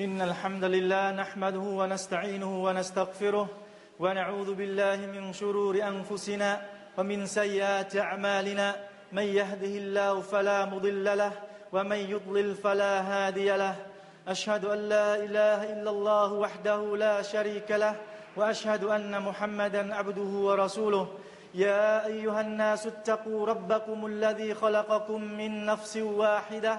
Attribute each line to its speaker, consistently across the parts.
Speaker 1: إن الحمد لله نحمده ونستعينه ونستغفره ونعوذ بالله من شرور أنفسنا ومن سيئات أعمالنا من يهده الله فلا مضل له ومن يضلل فلا هادي له أشهد أن لا إله إلا الله وحده لا شريك له وأشهد أن محمدا عبده ورسوله يا أيها الناس اتقوا ربكم الذي خلقكم من نفس واحدة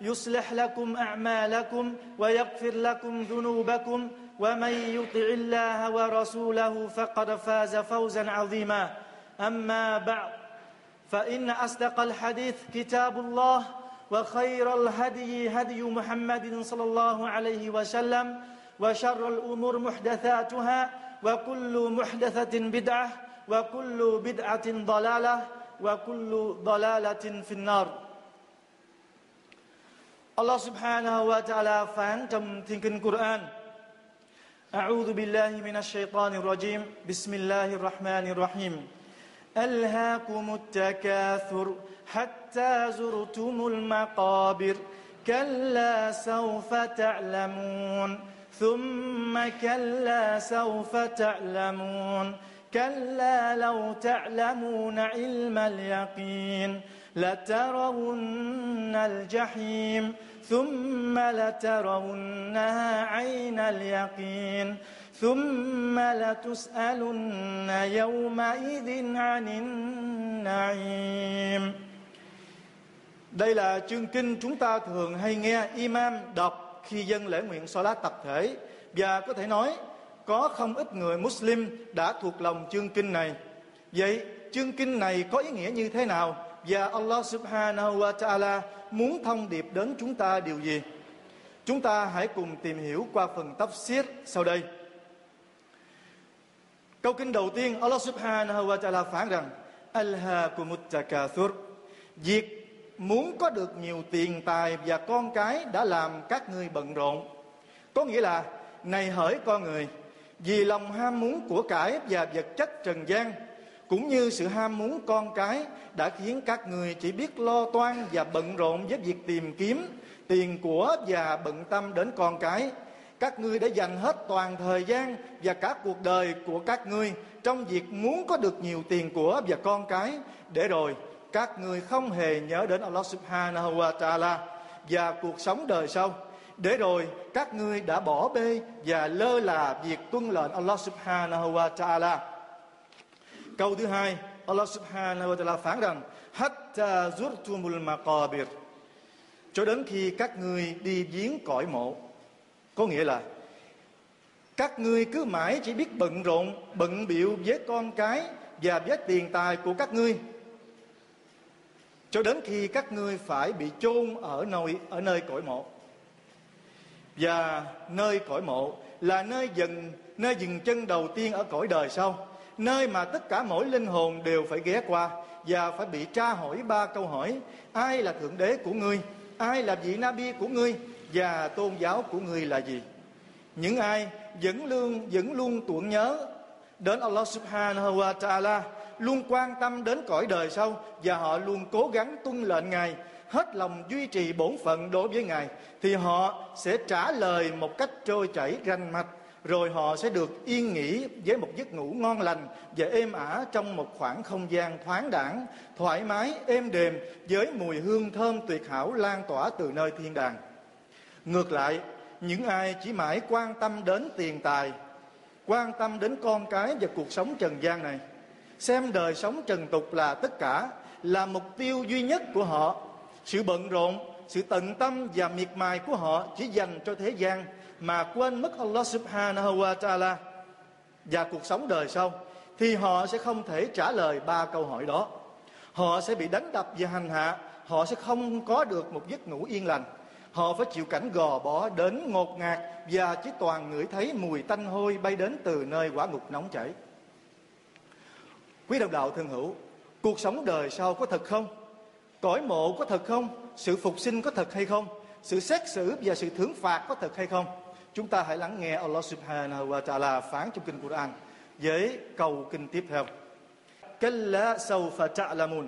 Speaker 1: يصلح لكم اعمالكم ويغفر لكم ذنوبكم ومن يطع الله ورسوله فقد فاز فوزا عظيما اما بعد فان اصدق الحديث كتاب الله وخير الهدي هدي محمد صلى الله عليه وسلم وشر الامور محدثاتها وكل محدثه بدعه وكل بدعه ضلاله وكل ضلاله في النار الله سبحانه وتعالى فانتم phán trong أعوذ بالله من الشيطان الرجيم بسم الله الرحمن الرحيم ألهاكم التكاثر حتى زرتم المقابر كلا سوف تعلمون ثم كلا سوف تعلمون كلا لو تعلمون علم اليقين لترون الجحيم ثم لترونها عين اليقين ثم لتسألن يومئذ عن النعيم
Speaker 2: Đây là chương kinh chúng ta thường hay nghe imam đọc khi dân lễ nguyện Salat tập thể và có thể nói có không ít người Muslim đã thuộc lòng chương kinh này. Vậy chương kinh này có ý nghĩa như thế nào? và Allah Subhanahu wa Ta'ala muốn thông điệp đến chúng ta điều gì? Chúng ta hãy cùng tìm hiểu qua phần tafsir sau đây. Câu kinh đầu tiên Allah Subhanahu wa Ta'ala phán rằng: Alhaakumut takathur. Việc muốn có được nhiều tiền tài và con cái đã làm các ngươi bận rộn. Có nghĩa là này hỡi con người, vì lòng ham muốn của cải và vật chất trần gian cũng như sự ham muốn con cái đã khiến các người chỉ biết lo toan và bận rộn với việc tìm kiếm tiền của và bận tâm đến con cái các ngươi đã dành hết toàn thời gian và cả cuộc đời của các ngươi trong việc muốn có được nhiều tiền của và con cái để rồi các ngươi không hề nhớ đến Allah Subhanahu wa Ta'ala và cuộc sống đời sau để rồi các ngươi đã bỏ bê và lơ là việc tuân lệnh Allah Subhanahu wa Ta'ala Câu thứ hai, Allah Subhanahu wa Ta'ala phán rằng: "Hatta zurtumul maqabir." Cho đến khi các ngươi đi viếng cõi mộ. Có nghĩa là các ngươi cứ mãi chỉ biết bận rộn, bận biệu với con cái và với tiền tài của các ngươi cho đến khi các ngươi phải bị chôn ở nơi ở nơi cõi mộ và nơi cõi mộ là nơi dừng nơi dừng chân đầu tiên ở cõi đời sau nơi mà tất cả mỗi linh hồn đều phải ghé qua và phải bị tra hỏi ba câu hỏi ai là thượng đế của ngươi ai là vị nabi của ngươi và tôn giáo của ngươi là gì những ai vẫn luôn vẫn luôn tưởng nhớ đến Allah Subhanahu wa Taala luôn quan tâm đến cõi đời sau và họ luôn cố gắng tuân lệnh ngài hết lòng duy trì bổn phận đối với ngài thì họ sẽ trả lời một cách trôi chảy rành mạch rồi họ sẽ được yên nghỉ với một giấc ngủ ngon lành và êm ả trong một khoảng không gian thoáng đẳng, thoải mái, êm đềm với mùi hương thơm tuyệt hảo lan tỏa từ nơi thiên đàng. Ngược lại, những ai chỉ mãi quan tâm đến tiền tài, quan tâm đến con cái và cuộc sống trần gian này, xem đời sống trần tục là tất cả, là mục tiêu duy nhất của họ, sự bận rộn, sự tận tâm và miệt mài của họ chỉ dành cho thế gian mà quên mất Allah subhanahu wa ta'ala và cuộc sống đời sau thì họ sẽ không thể trả lời ba câu hỏi đó họ sẽ bị đánh đập và hành hạ họ sẽ không có được một giấc ngủ yên lành họ phải chịu cảnh gò bỏ đến ngột ngạt và chỉ toàn ngửi thấy mùi tanh hôi bay đến từ nơi quả ngục nóng chảy quý đồng đạo thân hữu cuộc sống đời sau có thật không cõi mộ có thật không sự phục sinh có thật hay không sự xét xử và sự thưởng phạt có thật hay không Chúng ta hãy lắng nghe Allah Subhanahu wa Ta'ala phán trong kinh Quran với câu kinh tiếp theo. Kalla sawfa ta'lamun.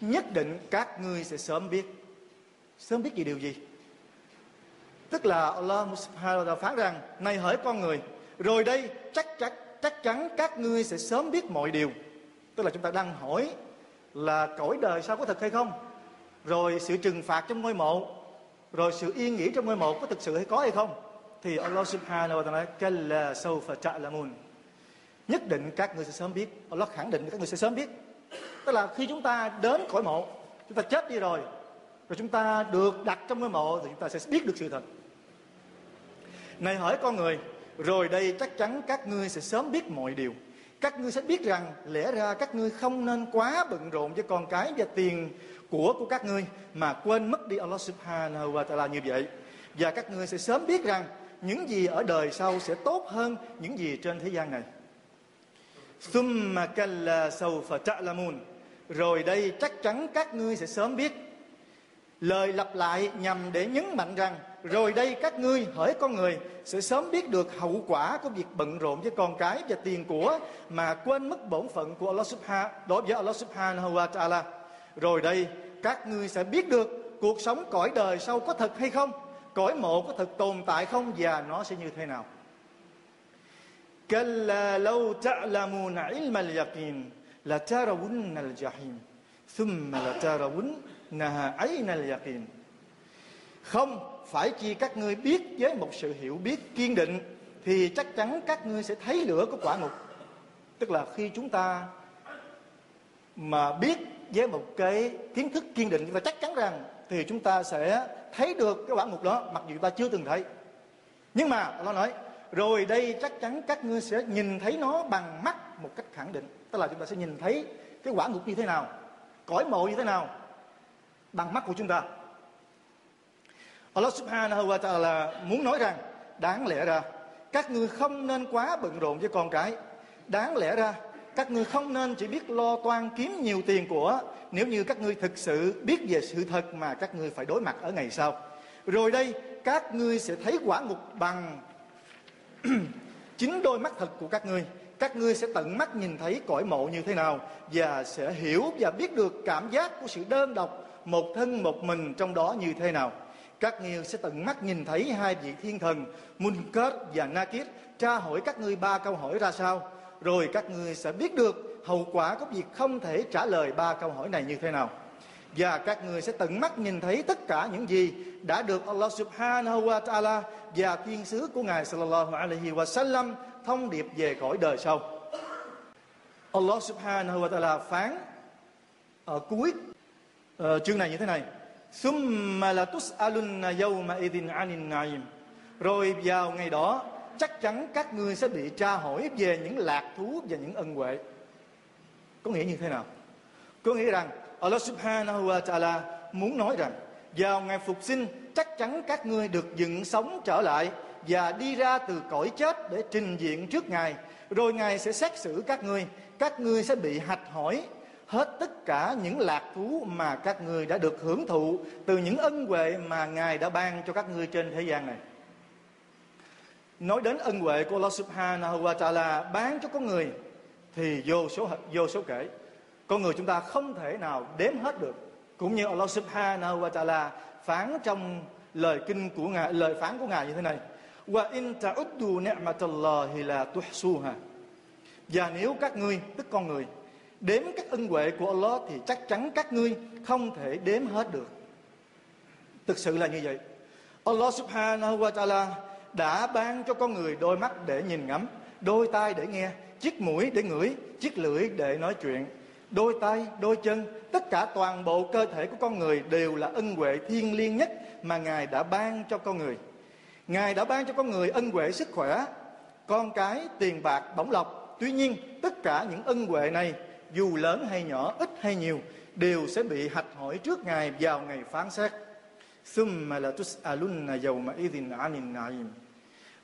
Speaker 2: Nhất định các ngươi sẽ sớm biết. Sớm biết gì điều gì? Tức là Allah Subhanahu wa Ta'ala phán rằng, này hỡi con người, rồi đây chắc chắc chắc chắn các ngươi sẽ sớm biết mọi điều. Tức là chúng ta đang hỏi là cõi đời sao có thật hay không? Rồi sự trừng phạt trong ngôi mộ, rồi sự yên nghỉ trong ngôi mộ có thực sự hay có hay không? thì Allah subhanahu wa ta'ala kalla sawfa ta'lamun nhất định các người sẽ sớm biết Allah khẳng định các người sẽ sớm biết tức là khi chúng ta đến cõi mộ chúng ta chết đi rồi rồi chúng ta được đặt trong ngôi mộ thì chúng ta sẽ biết được sự thật này hỏi con người rồi đây chắc chắn các ngươi sẽ sớm biết mọi điều các ngươi sẽ biết rằng lẽ ra các ngươi không nên quá bận rộn với con cái và tiền của của các ngươi mà quên mất đi Allah Subhanahu wa Taala như vậy và các ngươi sẽ sớm biết rằng những gì ở đời sau sẽ tốt hơn những gì trên thế gian này ثُمَّ كَلَّا سَوْفَ تَعْلَمُونَ Rồi đây chắc chắn các ngươi sẽ sớm biết Lời lặp lại nhằm để nhấn mạnh rằng Rồi đây các ngươi hỡi con người Sẽ sớm biết được hậu quả của việc bận rộn với con cái và tiền của Mà quên mất bổn phận của Allah Subhanahu Đối với Allah Subhanahu wa ta'ala Rồi đây các ngươi sẽ biết được Cuộc sống cõi đời sau có thật hay không cõi mộ có thực tồn tại không và nó sẽ như thế nào كلا لو تعلمون علم اليقين لترون الجحيم ثم لترونها عين اليقين Không phải chi các ngươi biết với một sự hiểu biết kiên định thì chắc chắn các ngươi sẽ thấy lửa của quả ngục. Tức là khi chúng ta mà biết với một cái kiến thức kiên định chúng ta chắc chắn rằng thì chúng ta sẽ thấy được cái quả ngục đó mặc dù ta chưa từng thấy nhưng mà nó nói rồi đây chắc chắn các ngươi sẽ nhìn thấy nó bằng mắt một cách khẳng định tức là chúng ta sẽ nhìn thấy cái quả ngục như thế nào cõi mộ như thế nào bằng mắt của chúng ta Allah subhanahu wa ta'ala muốn nói rằng đáng lẽ ra các ngươi không nên quá bận rộn với con cái đáng lẽ ra các ngươi không nên chỉ biết lo toan kiếm nhiều tiền của nếu như các ngươi thực sự biết về sự thật mà các ngươi phải đối mặt ở ngày sau. Rồi đây các ngươi sẽ thấy quả ngục bằng chính đôi mắt thật của các ngươi. Các ngươi sẽ tận mắt nhìn thấy cõi mộ như thế nào và sẽ hiểu và biết được cảm giác của sự đơn độc một thân một mình trong đó như thế nào. Các ngươi sẽ tận mắt nhìn thấy hai vị thiên thần Munkar và Nakir tra hỏi các ngươi ba câu hỏi ra sao rồi các ngươi sẽ biết được hậu quả của việc không thể trả lời ba câu hỏi này như thế nào và các người sẽ tận mắt nhìn thấy tất cả những gì đã được Allah Subhanahu wa Taala và tiên sứ của ngài Sallallahu Alaihi Wasallam thông điệp về cõi đời sau. Allah Subhanahu wa Taala phán ở ờ, cuối uh, chương này như thế này: "Summa la tus'alunna yawma idin 'anin na'im." Rồi vào ngày đó chắc chắn các ngươi sẽ bị tra hỏi về những lạc thú và những ân huệ có nghĩa như thế nào có nghĩa rằng Allah subhanahu wa ta'ala muốn nói rằng vào ngày phục sinh chắc chắn các ngươi được dựng sống trở lại và đi ra từ cõi chết để trình diện trước ngài rồi ngài sẽ xét xử các ngươi các ngươi sẽ bị hạch hỏi hết tất cả những lạc thú mà các ngươi đã được hưởng thụ từ những ân huệ mà ngài đã ban cho các ngươi trên thế gian này nói đến ân huệ của Allah Subhanahu wa Taala bán cho con người thì vô số vô số kể. Con người chúng ta không thể nào đếm hết được. Cũng như Allah Subhanahu wa Taala phán trong lời kinh của ngài lời phán của ngài như thế này: "Wa in ta'uddu ni'matallahi la tuhsuha." Và nếu các ngươi, tức con người, đếm các ân huệ của Allah thì chắc chắn các ngươi không thể đếm hết được. Thực sự là như vậy. Allah Subhanahu wa Taala đã ban cho con người đôi mắt để nhìn ngắm đôi tai để nghe chiếc mũi để ngửi chiếc lưỡi để nói chuyện đôi tay đôi chân tất cả toàn bộ cơ thể của con người đều là ân huệ thiên liêng nhất mà ngài đã ban cho con người ngài đã ban cho con người ân huệ sức khỏe con cái tiền bạc bổng lộc tuy nhiên tất cả những ân huệ này dù lớn hay nhỏ ít hay nhiều đều sẽ bị hạch hỏi trước ngài vào ngày phán xét ثم لتسألن يومئذ عن النعيم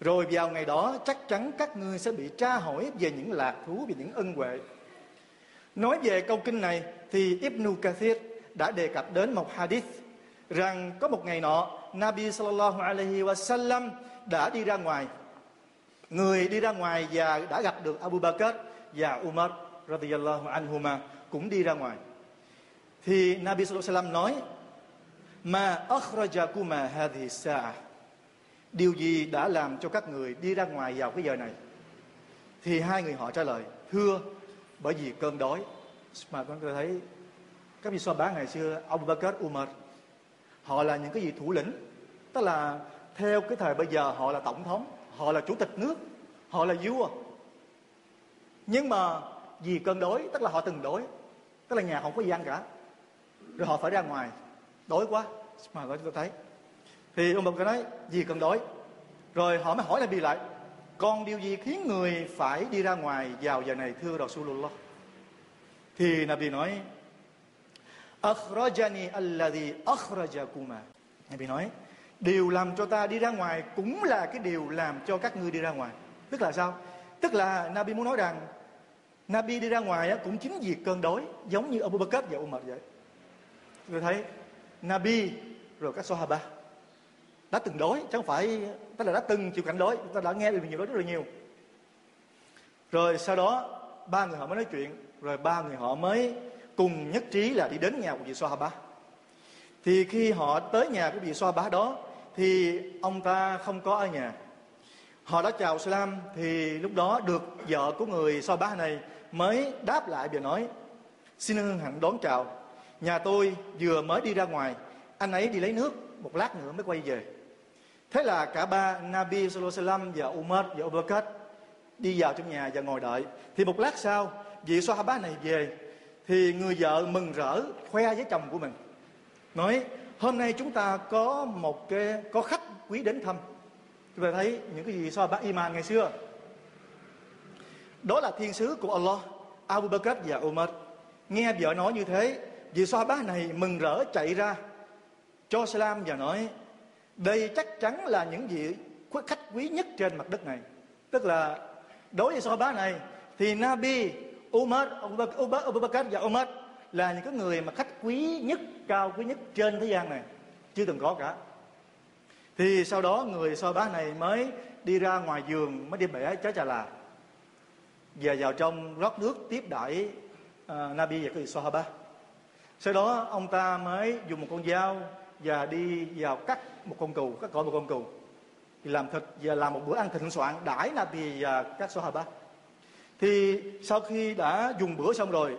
Speaker 2: rồi vào ngày đó chắc chắn các ngươi sẽ bị tra hỏi về những lạc thú, về những ân huệ. Nói về câu kinh này thì Ibn Kathir đã đề cập đến một hadith rằng có một ngày nọ Nabi sallallahu alaihi wasallam đã đi ra ngoài. Người đi ra ngoài và đã gặp được Abu Bakr và Umar radhiyallahu anhuma cũng đi ra ngoài. Thì Nabi sallallahu alaihi wasallam nói: "Ma akhrajakuma hadhihi sa'ah" điều gì đã làm cho các người đi ra ngoài vào cái giờ này thì hai người họ trả lời thưa bởi vì cơn đói mà con có thấy các vị so bán ngày xưa ông Bakr Umar họ là những cái gì thủ lĩnh tức là theo cái thời bây giờ họ là tổng thống họ là chủ tịch nước họ là vua nhưng mà vì cơn đói tức là họ từng đói tức là nhà không có gian cả rồi họ phải ra ngoài đói quá mà tôi thấy thì ông bà có nói gì cần đói rồi họ mới hỏi lại bị lại còn điều gì khiến người phải đi ra ngoài vào giờ này thưa Rasulullah thì Nabi nói Akhrajani alladhi akhrajakuma Nabi nói Điều làm cho ta đi ra ngoài cũng là cái điều làm cho các ngươi đi ra ngoài Tức là sao? Tức là Nabi muốn nói rằng Nabi đi ra ngoài cũng chính vì cơn đói Giống như Abu Bakr và Umar vậy Người thấy Nabi rồi các Sahaba đã từng đói chứ không phải tức là đã từng chịu cảnh đói chúng ta đã nghe được nhiều đó rất là nhiều rồi sau đó ba người họ mới nói chuyện rồi ba người họ mới cùng nhất trí là đi đến nhà của vị soa bá thì khi họ tới nhà của vị soa bá đó thì ông ta không có ở nhà họ đã chào salam thì lúc đó được vợ của người soa bá này mới đáp lại và nói xin hân hạnh đón chào nhà tôi vừa mới đi ra ngoài anh ấy đi lấy nước một lát nữa mới quay về Thế là cả ba Nabi Sallallahu và Umar và Abu Bakr đi vào trong nhà và ngồi đợi. Thì một lát sau, vị Sahaba này về thì người vợ mừng rỡ khoe với chồng của mình. Nói hôm nay chúng ta có một cái có khách quý đến thăm. Chúng ta thấy những cái gì Sahaba Iman ngày xưa. Đó là thiên sứ của Allah, Abu Bakr và Umar. Nghe vợ nói như thế, vị Sahaba này mừng rỡ chạy ra cho salam và nói đây chắc chắn là những vị khách quý nhất trên mặt đất này tức là đối với Sahaba này thì Nabi Umar Abu Bakr và Umar là những cái người mà khách quý nhất cao quý nhất trên thế gian này chưa từng có cả thì sau đó người Sahaba này mới đi ra ngoài giường mới đi bẻ trái trà là và vào trong rót nước tiếp đãi uh, Nabi và các Sahaba sau đó ông ta mới dùng một con dao và đi vào cắt một con cừu cắt cỏ một con cừu thì làm thịt và làm một bữa ăn thịnh soạn đãi là thì à, các các sahaba thì sau khi đã dùng bữa xong rồi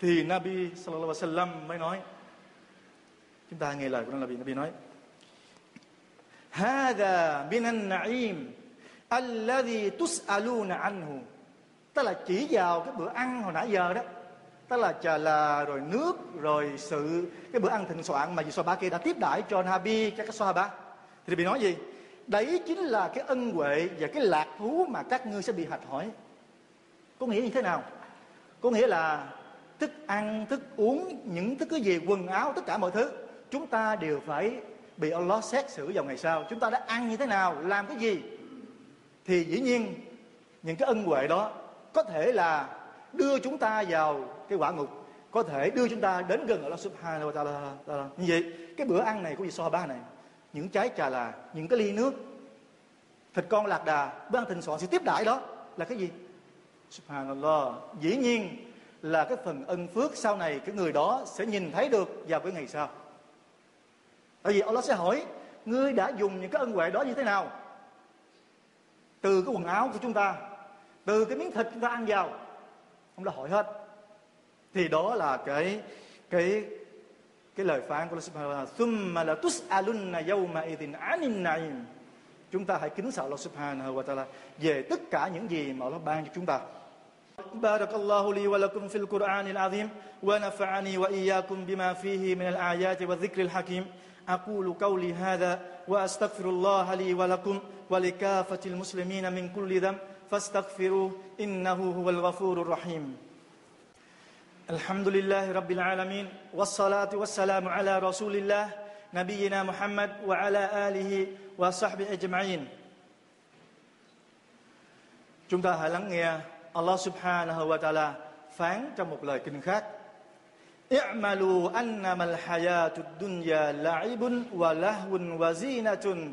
Speaker 2: thì Nabi sallallahu alaihi wasallam mới nói chúng ta nghe lời của Nabi Nabi nói هذا من النعيم الذي تسألون عنه tức là chỉ vào cái bữa ăn hồi nãy giờ đó tức là chờ là rồi nước rồi sự cái bữa ăn thịnh soạn mà vị ba kia đã tiếp đãi cho Nabi các cái ba thì bị nói gì đấy chính là cái ân huệ và cái lạc thú mà các ngươi sẽ bị hạch hỏi có nghĩa như thế nào có nghĩa là thức ăn thức uống những thứ cái gì quần áo tất cả mọi thứ chúng ta đều phải bị Allah xét xử vào ngày sau chúng ta đã ăn như thế nào làm cái gì thì dĩ nhiên những cái ân huệ đó có thể là đưa chúng ta vào cái quả ngục có thể đưa chúng ta đến gần ở Allah subhanahu wa ta'ala, ta'ala. Như vậy, cái bữa ăn này của vị ba này, những trái trà là, những cái ly nước, thịt con lạc đà, bữa ăn thịnh soạn sẽ tiếp đại đó là cái gì? Subhanallah. Dĩ nhiên là cái phần ân phước sau này cái người đó sẽ nhìn thấy được vào cái ngày sau. Tại vì Allah sẽ hỏi, ngươi đã dùng những cái ân huệ đó như thế nào? Từ cái quần áo của chúng ta, từ cái miếng thịt chúng ta ăn vào, ông đã hỏi hết thì đó là cái cái cái lời phán của Allah Subhanahu wa ta'ala là tus'alunna yawma idhin 'anil na'im. Chúng ta hãy kính sợ Allah Subhanahu wa ta'ala về tất cả những gì mà Allah ban cho chúng ta. بارك الله لي ولكم في القرآن العظيم ونفعني وإياكم بما فيه من الآيات والذكر الحكيم أقول قولي هذا وأستغفر الله لي ولكم ولكافة المسلمين من كل ذنب فاستغفروه إنه هو الغفور الرحيم الحمد لله رب العالمين والصلاة والسلام على رسول الله نبينا محمد وعلى آله وصحبه أجمعين Chúng ta hãy lắng nghe Allah subhanahu wa ta'ala phán trong một lời kinh khác. I'malu annamal hayatud dunya la'ibun wa lahwun wa zinatun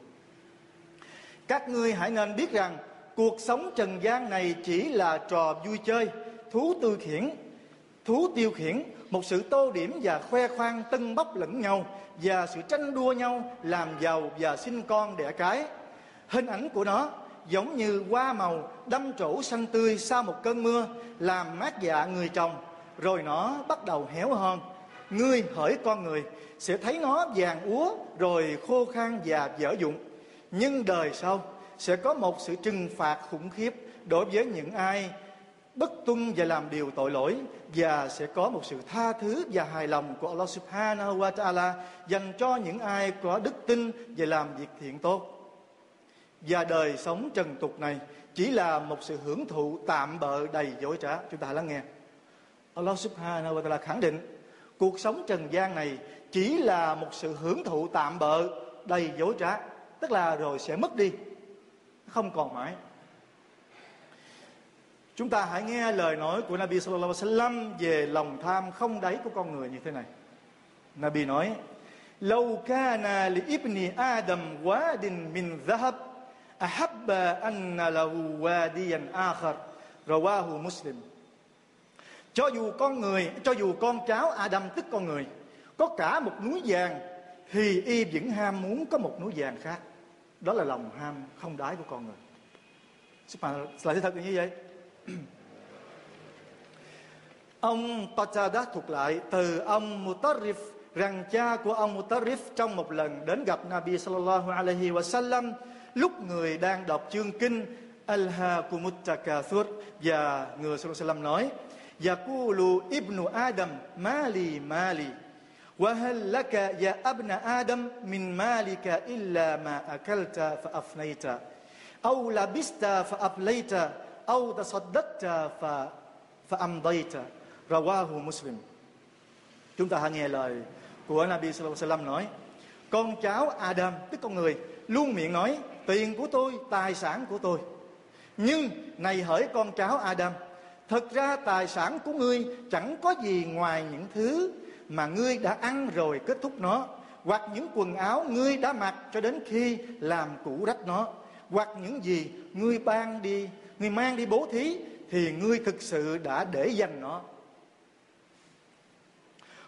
Speaker 2: Các ngươi hãy nên biết rằng cuộc sống trần gian này chỉ là trò vui chơi, thú tư khiển, thú tiêu khiển, một sự tô điểm và khoe khoang tân bốc lẫn nhau và sự tranh đua nhau làm giàu và sinh con đẻ cái. Hình ảnh của nó giống như hoa màu đâm trổ xanh tươi sau một cơn mưa làm mát dạ người trồng rồi nó bắt đầu héo hon ngươi hỡi con người sẽ thấy nó vàng úa rồi khô khan và dở dụng nhưng đời sau sẽ có một sự trừng phạt khủng khiếp đối với những ai bất tuân và làm điều tội lỗi và sẽ có một sự tha thứ và hài lòng của Allah Subhanahu wa Ta'ala dành cho những ai có đức tin và làm việc thiện tốt. Và đời sống trần tục này chỉ là một sự hưởng thụ tạm bợ đầy dối trá. Chúng ta lắng nghe. Allah Subhanahu wa Ta'ala khẳng định cuộc sống trần gian này chỉ là một sự hưởng thụ tạm bợ đầy dối trá tức là rồi sẽ mất đi không còn mãi chúng ta hãy nghe lời nói của Nabi Sallallahu Alaihi Wasallam về lòng tham không đáy của con người như thế này Nabi nói lâu kana li ibni Adam din min zahab ahabba an lahu wadiyan akhar rawahu muslim cho dù con người cho dù con cháu Adam tức con người có cả một núi vàng thì y vẫn ham muốn có một núi vàng khác đó là lòng ham không đái của con người là sự thật như vậy ông Pachada thuộc lại từ ông Mutarif rằng cha của ông Mutarif trong một lần đến gặp Nabi sallallahu alaihi wasallam lúc người đang đọc chương kinh Al-Hakumut Takathur và người sallallahu alaihi wasallam nói Yaqulu ibnu Adam mali mali وهل لك يا ابن آدم من مالك إلا ما أكلت فأفنيت أو لبست فأبليت أو تصدقت فأمضيت رواه مسلم Chúng ta hãy nghe lời của Nabi Sallallahu Alaihi Wasallam nói Con cháu Adam, tức con người Luôn miệng nói tiền của tôi, tài sản của tôi Nhưng này hỡi con cháu Adam Thật ra tài sản của ngươi chẳng có gì ngoài những thứ mà ngươi đã ăn rồi kết thúc nó hoặc những quần áo ngươi đã mặc cho đến khi làm cũ rách nó hoặc những gì ngươi ban đi ngươi mang đi bố thí thì ngươi thực sự đã để dành nó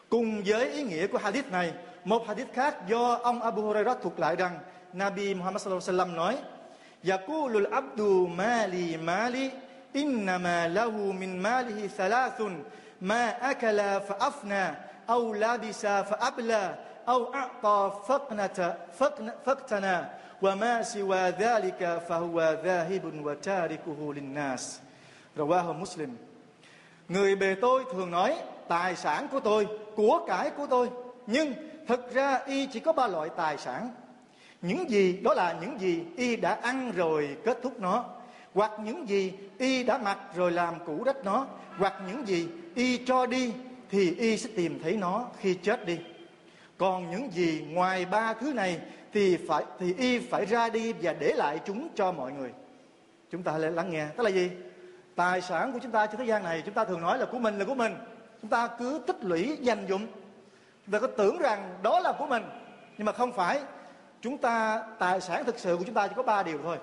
Speaker 2: cùng với ý nghĩa của hadith này một hadith khác do ông Abu Hurairah thuộc lại rằng Nabi Muhammad sallallahu alaihi wasallam nói Yaqulul abdu mali mali innama lahu min malihi thalathun ma akala fa afna أو لبس فأبلى أو أعطى فقتنا وما سوى ذلك فهو ذاهب وتاركه للناس رواه مسلم Người bề tôi thường nói tài sản của tôi, của cải của tôi. Nhưng thật ra y chỉ có ba loại tài sản. Những gì đó là những gì y đã ăn rồi kết thúc nó. Hoặc những gì y đã mặc rồi làm cũ rách nó. Hoặc những gì y cho đi thì y sẽ tìm thấy nó khi chết đi còn những gì ngoài ba thứ này thì phải thì y phải ra đi và để lại chúng cho mọi người chúng ta lại lắng nghe tức là gì tài sản của chúng ta trên thế gian này chúng ta thường nói là của mình là của mình chúng ta cứ tích lũy dành dụng chúng ta cứ tưởng rằng đó là của mình nhưng mà không phải chúng ta tài sản thực sự của chúng ta chỉ có ba điều thôi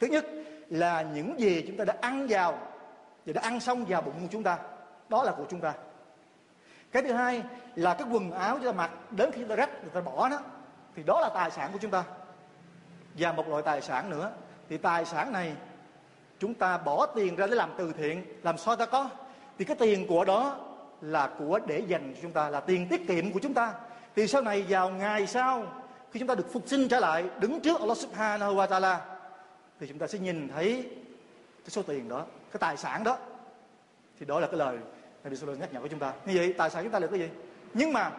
Speaker 2: thứ nhất là những gì chúng ta đã ăn vào và đã ăn xong vào bụng của chúng ta đó là của chúng ta cái thứ hai là cái quần áo chúng ta mặc đến khi chúng ta rách người ta bỏ nó thì đó là tài sản của chúng ta và một loại tài sản nữa thì tài sản này chúng ta bỏ tiền ra để làm từ thiện làm sao ta có thì cái tiền của đó là của để dành cho chúng ta là tiền tiết kiệm của chúng ta thì sau này vào ngày sau khi chúng ta được phục sinh trở lại đứng trước Allah Subhanahu wa Taala thì chúng ta sẽ nhìn thấy cái số tiền đó cái tài sản đó thì đó là cái lời Nabi Sallallahu nhắc nhở với chúng ta như vậy tài sản chúng ta được cái gì nhưng mà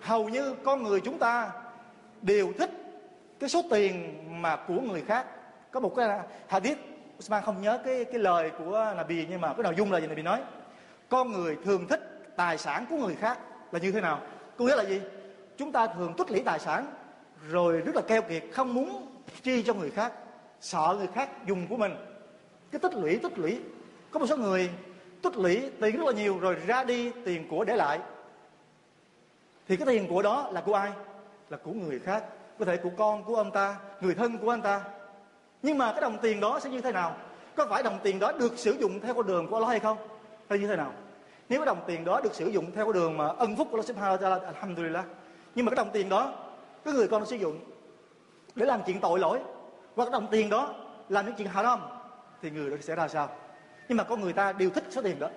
Speaker 2: hầu như con người chúng ta đều thích cái số tiền mà của người khác có một cái hadith Usman không nhớ cái cái lời của Nabi nhưng mà cái nội dung là gì Nabi nói con người thường thích tài sản của người khác là như thế nào có nghĩa là gì chúng ta thường tích lũy tài sản rồi rất là keo kiệt không muốn chi cho người khác sợ người khác dùng của mình cái tích lũy tích lũy có một số người tích lũy tiền rất là nhiều rồi ra đi tiền của để lại thì cái tiền của đó là của ai là của người khác có thể của con của ông ta người thân của anh ta nhưng mà cái đồng tiền đó sẽ như thế nào có phải đồng tiền đó được sử dụng theo con đường của Allah hay không hay như thế nào nếu cái đồng tiền đó được sử dụng theo con đường mà ân phúc của Allah subhanahu wa ta'ala alhamdulillah nhưng mà cái đồng tiền đó cái người con sử dụng để làm chuyện tội lỗi hoặc cái đồng tiền đó làm những chuyện haram thì người đó sẽ ra sao nhưng mà có người ta đều thích số tiền đó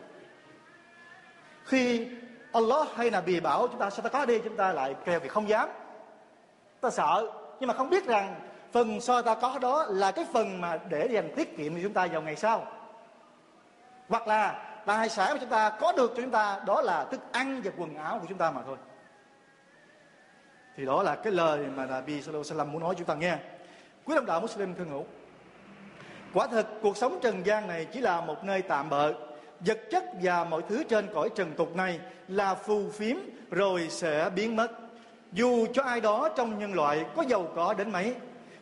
Speaker 2: khi Allah hay là bì bảo chúng ta sẽ có đi chúng ta lại kêu vì không dám ta sợ nhưng mà không biết rằng phần so ta có đó là cái phần mà để dành tiết kiệm cho chúng ta vào ngày sau hoặc là tài sản mà chúng ta có được cho chúng ta đó là thức ăn và quần áo của chúng ta mà thôi thì đó là cái lời mà Nabi Sallallahu Alaihi Wasallam muốn nói chúng ta nghe quý đồng đạo Muslim Thân hữu quả thực cuộc sống trần gian này chỉ là một nơi tạm bợ vật chất và mọi thứ trên cõi trần tục này là phù phiếm rồi sẽ biến mất. Dù cho ai đó trong nhân loại có giàu có đến mấy,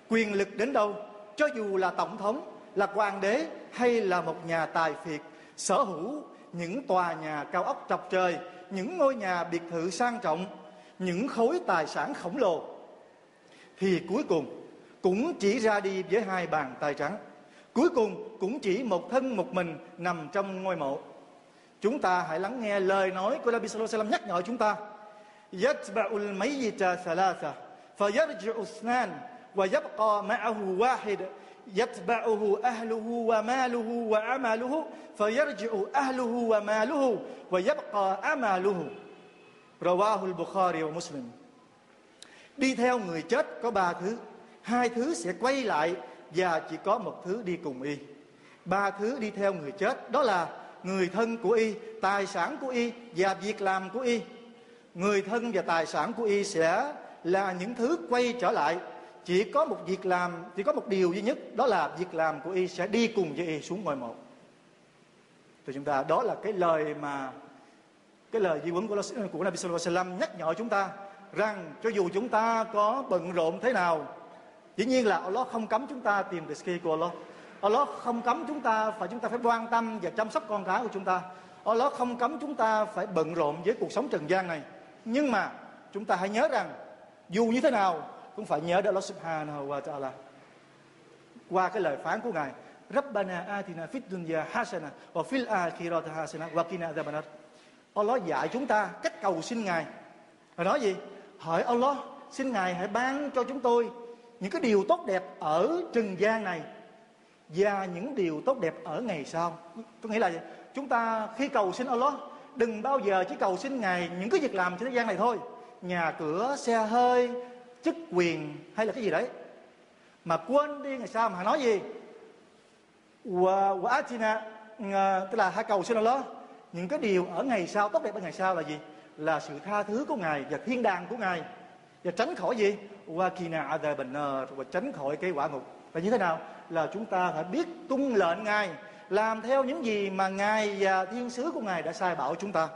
Speaker 2: quyền lực đến đâu, cho dù là tổng thống, là hoàng đế hay là một nhà tài phiệt, sở hữu những tòa nhà cao ốc chọc trời, những ngôi nhà biệt thự sang trọng, những khối tài sản khổng lồ, thì cuối cùng cũng chỉ ra đi với hai bàn tay trắng. Cuối cùng cũng chỉ một thân một mình nằm trong ngôi mộ. Chúng ta hãy lắng nghe lời nói của Nabi sallallahu alaihi wasallam nhắc nhở chúng ta. Yatba'ul mayyita thalatha fayarji'u ithnan wa yabqa ma'ahu wahid يتبعه أهله وماله وعمله فيرجع أهله وماله ويبقى أمله رواه البخاري ومسلم Đi theo người chết có ba thứ Hai thứ sẽ quay lại và chỉ có một thứ đi cùng y ba thứ đi theo người chết đó là người thân của y tài sản của y và việc làm của y người thân và tài sản của y sẽ là những thứ quay trở lại chỉ có một việc làm chỉ có một điều duy nhất đó là việc làm của y sẽ đi cùng với y xuống ngôi mộ thì chúng ta đó là cái lời mà cái lời di huấn của của Nabi Sallallahu Alaihi Wasallam nhắc nhở chúng ta rằng cho dù chúng ta có bận rộn thế nào Dĩ nhiên là Allah không cấm chúng ta tìm rizki của Allah. Allah không cấm chúng ta phải chúng ta phải quan tâm và chăm sóc con cái của chúng ta. Allah không cấm chúng ta phải bận rộn với cuộc sống trần gian này. Nhưng mà chúng ta hãy nhớ rằng dù như thế nào cũng phải nhớ đến Allah subhanahu wa ta'ala. Qua cái lời phán của Ngài, Rabbana atina fid dunya hasana wa fil akhirati hasana wa qina adhaban Allah dạy chúng ta cách cầu xin Ngài. Rồi nói gì? Hỏi Allah, xin Ngài hãy ban cho chúng tôi những cái điều tốt đẹp ở trần gian này và những điều tốt đẹp ở ngày sau tôi nghĩ là chúng ta khi cầu xin Allah đừng bao giờ chỉ cầu xin ngài những cái việc làm trên thế gian này thôi nhà cửa xe hơi chức quyền hay là cái gì đấy mà quên đi ngày sau mà nói gì wa atina ờ, tức là hai cầu xin Allah những cái điều ở ngày sau tốt đẹp ở ngày sau là gì là sự tha thứ của ngài và thiên đàng của ngài và tránh khỏi gì wa kina adhaban nar và tránh khỏi cái quả ngục và như thế nào là chúng ta phải biết tuân lệnh ngài làm theo những gì mà ngài và thiên sứ của ngài đã sai bảo chúng ta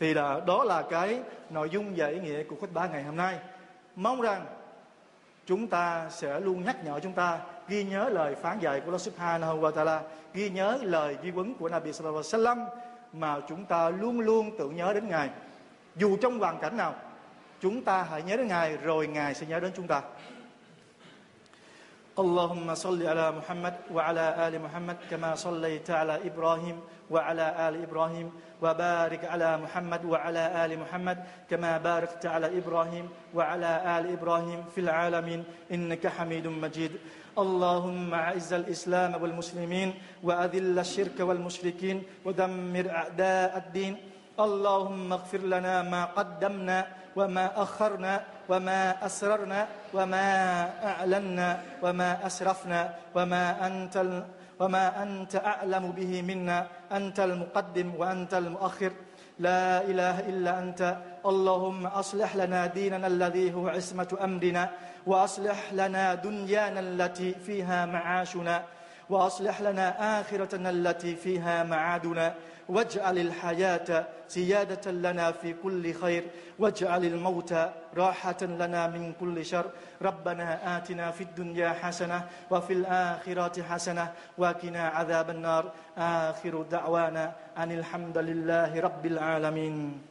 Speaker 2: thì là đó là cái nội dung và ý nghĩa của khích ba ngày hôm nay mong rằng chúng ta sẽ luôn nhắc nhở chúng ta ghi nhớ lời phán dạy của Allah Subhanahu wa Taala, ghi nhớ lời di huấn của Nabi Sallallahu Alaihi Wasallam mà chúng ta luôn luôn tưởng nhớ đến Ngài dù trong hoàn cảnh nào Chúng ta hãy nhớ đến Ngài rồi Ngài sẽ nhớ đến chúng ta. اللهم صل على محمد وعلى آل محمد كما صليت على إبراهيم وعلى آل إبراهيم وبارك على محمد وعلى آل محمد كما باركت على إبراهيم وعلى آل إبراهيم في العالمين إنك حميد مجيد اللهم أعز الإسلام والمسلمين وأذل الشرك والمشركين ودمر أعداء الدين اللهم اغفر لنا ما قدمنا وما أخرنا وما أسررنا وما أعلنا وما أسرفنا وما أنت وما أنت أعلم به منا أنت المقدم وأنت المؤخر لا إله إلا أنت اللهم أصلح لنا ديننا الذي هو عصمة أمرنا وأصلح لنا دنيانا التي فيها معاشنا وأصلح لنا آخرتنا التي فيها معادنا واجعل الحياة زيادة لنا في كل خير واجعل الموت راحة لنا من كل شر ربنا آتنا في الدنيا حسنة وفي الآخرة حسنة وقنا عذاب النار آخر دعوانا أن الحمد لله رب العالمين